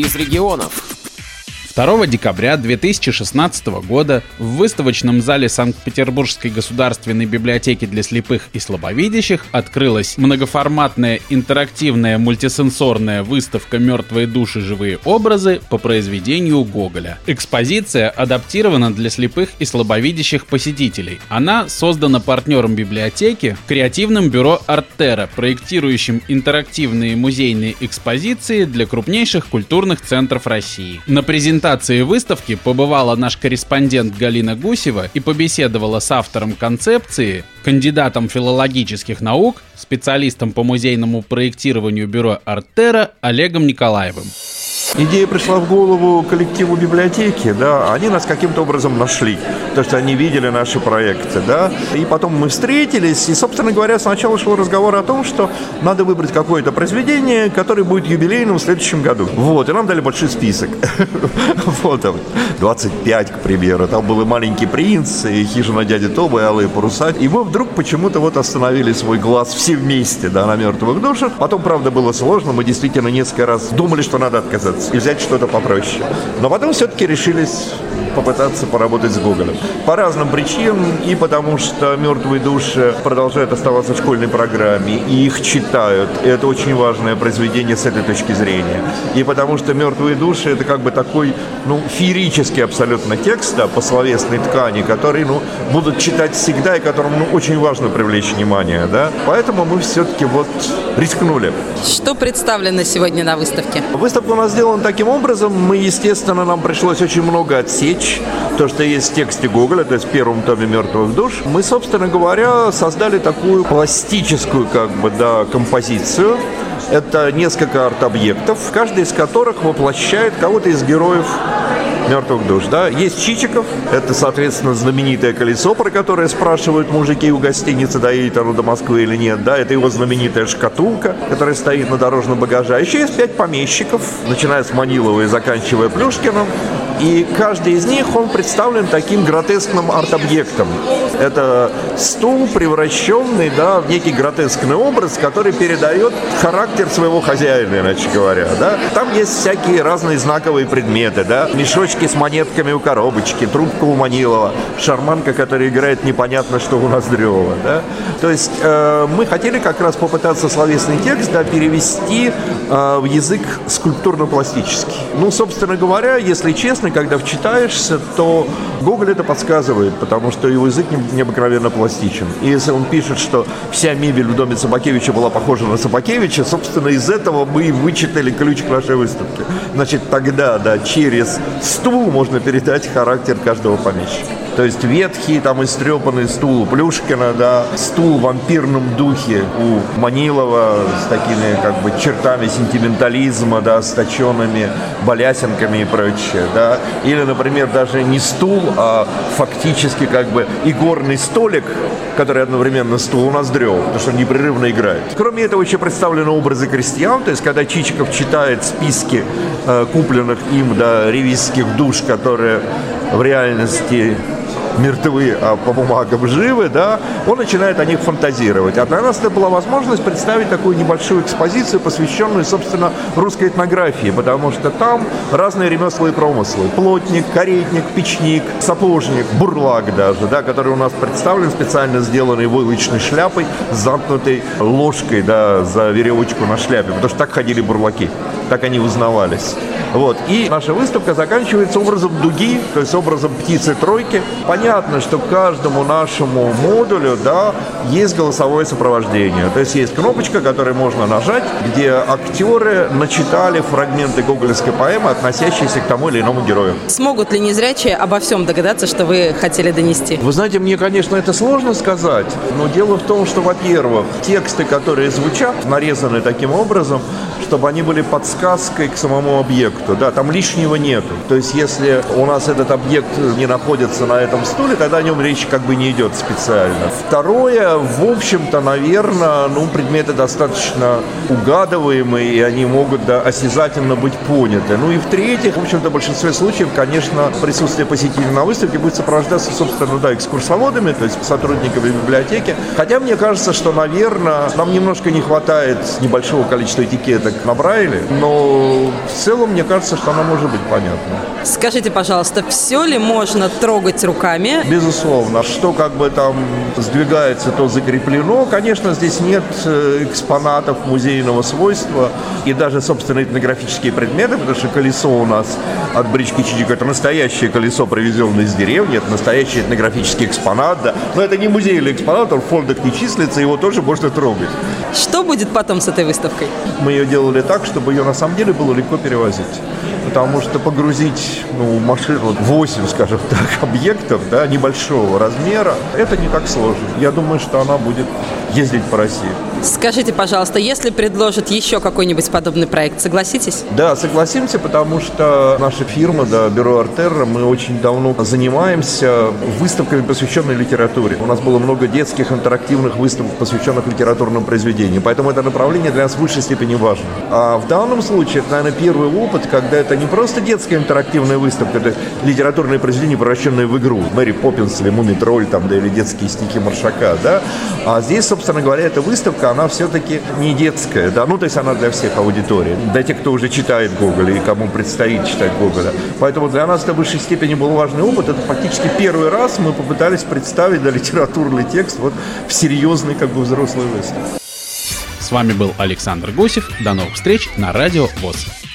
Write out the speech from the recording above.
из регионов. 2 декабря 2016 года в выставочном зале Санкт-Петербургской государственной библиотеки для слепых и слабовидящих открылась многоформатная интерактивная мультисенсорная выставка «Мертвые души. Живые образы» по произведению Гоголя. Экспозиция адаптирована для слепых и слабовидящих посетителей. Она создана партнером библиотеки, креативным бюро «Арттера», проектирующим интерактивные музейные экспозиции для крупнейших культурных центров России. На презентации презентации выставки побывала наш корреспондент Галина Гусева и побеседовала с автором концепции, кандидатом филологических наук, специалистом по музейному проектированию бюро Артера Олегом Николаевым. Идея пришла в голову коллективу библиотеки, да, они нас каким-то образом нашли, то есть они видели наши проекты, да, и потом мы встретились, и, собственно говоря, сначала шел разговор о том, что надо выбрать какое-то произведение, которое будет юбилейным в следующем году. Вот, и нам дали большой список. Вот, там, 25, к примеру, там был и «Маленький принц», и «Хижина дяди Тоба», и «Алые паруса», и мы вдруг почему-то вот остановили свой глаз все вместе, да, на «Мертвых душах». Потом, правда, было сложно, мы действительно несколько раз думали, что надо отказаться и взять что-то попроще. Но потом все-таки решились попытаться поработать с Гоголем. По разным причинам, и потому что «Мертвые души» продолжают оставаться в школьной программе, и их читают. И это очень важное произведение с этой точки зрения. И потому что «Мертвые души» — это как бы такой, ну, феерический абсолютно текст, да, по словесной ткани, который, ну, будут читать всегда, и которому, ну, очень важно привлечь внимание, да. Поэтому мы все-таки вот рискнули. Что представлено сегодня на выставке? Выставка у нас сделана таким образом. Мы, естественно, нам пришлось очень много отсечь, то, что есть в тексте Гоголя, то есть в первом томе «Мертвых душ», мы, собственно говоря, создали такую пластическую, как бы, да, композицию. Это несколько арт-объектов, каждый из которых воплощает кого-то из героев мертвых душ. Да? Есть Чичиков, это, соответственно, знаменитое колесо, про которое спрашивают мужики у гостиницы, доедет оно до Москвы или нет. Да? Это его знаменитая шкатулка, которая стоит на дорожном багаже. А еще есть пять помещиков, начиная с Манилова и заканчивая Плюшкиным. И каждый из них, он представлен таким гротескным арт-объектом. Это стул, превращенный да, в некий гротескный образ, который передает характер своего хозяина, иначе говоря. Да. Там есть всякие разные знаковые предметы. Да. Мешочки с монетками у коробочки, трубка у Манилова, шарманка, которая играет непонятно что у Ноздрева. Да. То есть э, мы хотели как раз попытаться словесный текст да, перевести э, в язык скульптурно-пластический. Ну, собственно говоря, если честно, интересно, когда вчитаешься, то Google это подсказывает, потому что его язык необыкновенно пластичен. И если он пишет, что вся мебель в доме Собакевича была похожа на Собакевича, собственно, из этого мы и вычитали ключ к нашей выставке. Значит, тогда, да, через стул можно передать характер каждого помещика. То есть ветхий, там, истрепанный стул у Плюшкина, да, стул в вампирном духе у Манилова с такими, как бы, чертами сентиментализма, да, с точенными балясинками и прочее, да. Или, например, даже не стул, а фактически, как бы, игорный столик, который одновременно стул у нас дрел, потому что он непрерывно играет. Кроме этого, еще представлены образы крестьян, то есть, когда Чичиков читает списки э, купленных им, да, ревизских душ, которые в реальности мертвы, а по бумагам живы, да, он начинает о них фантазировать. А для нас это была возможность представить такую небольшую экспозицию, посвященную, собственно, русской этнографии, потому что там разные ремесла и промыслы. Плотник, каретник, печник, сапожник, бурлак даже, да, который у нас представлен, специально сделанный войлочной шляпой, замкнутой ложкой, да, за веревочку на шляпе, потому что так ходили бурлаки, так они узнавались. Вот. И наша выставка заканчивается образом дуги, то есть образом птицы-тройки. Понятно, что каждому нашему модулю да, есть голосовое сопровождение. То есть есть кнопочка, которую можно нажать, где актеры начитали фрагменты гоголевской поэмы, относящиеся к тому или иному герою. Смогут ли незрячие обо всем догадаться, что вы хотели донести? Вы знаете, мне, конечно, это сложно сказать, но дело в том, что, во-первых, тексты, которые звучат, нарезаны таким образом, чтобы они были подсказкой к самому объекту. Да, там лишнего нету. То есть, если у нас этот объект не находится на этом стуле, тогда о нем речь как бы не идет специально. Второе, в общем-то, наверное, ну, предметы достаточно угадываемые, и они могут да, осязательно быть поняты. Ну и в-третьих, в общем-то, в большинстве случаев, конечно, присутствие посетителей на выставке будет сопровождаться, собственно, да, экскурсоводами, то есть сотрудниками библиотеки. Хотя мне кажется, что, наверное, нам немножко не хватает небольшого количества этикеток на Брайле, но в целом, мне кажется, кажется, что она может быть понятна. Скажите, пожалуйста, все ли можно трогать руками? Безусловно. Что как бы там сдвигается, то закреплено. Конечно, здесь нет э, экспонатов музейного свойства и даже, собственно, этнографические предметы, потому что колесо у нас от брички Чичика это настоящее колесо, привезенное из деревни, это настоящий этнографический экспонат, да. Но это не музейный экспонат, он в фондах не числится, его тоже можно трогать. Что будет потом с этой выставкой? Мы ее делали так, чтобы ее на самом деле было легко перевозить. Потому что погрузить ну, машину 8, скажем так, объектов да, небольшого размера, это не так сложно. Я думаю, что она будет ездить по России. Скажите, пожалуйста, если предложат еще какой-нибудь подобный проект, согласитесь? Да, согласимся, потому что наша фирма, да, бюро Артерра, мы очень давно занимаемся выставками, посвященными литературе. У нас было много детских интерактивных выставок, посвященных литературным произведениям, поэтому это направление для нас в высшей степени важно. А в данном случае это, наверное, первый опыт, когда это не просто детская интерактивная выставка, это литературные произведения, превращенные в игру. Мэри Поппинс или Муми Тролль, там, да, или детские стихи Маршака, да. А здесь, собственно говоря, эта выставка, она все-таки не детская, да, ну, то есть она для всех аудиторий, для тех, кто уже читает Гоголя и кому предстоит читать Гоголя. Поэтому для нас это в высшей степени был важный опыт. Это фактически первый раз мы попытались представить да, литературный текст вот в серьезной, как бы, взрослой выставке. С вами был Александр Гусев. До новых встреч на Радио ВОЗ.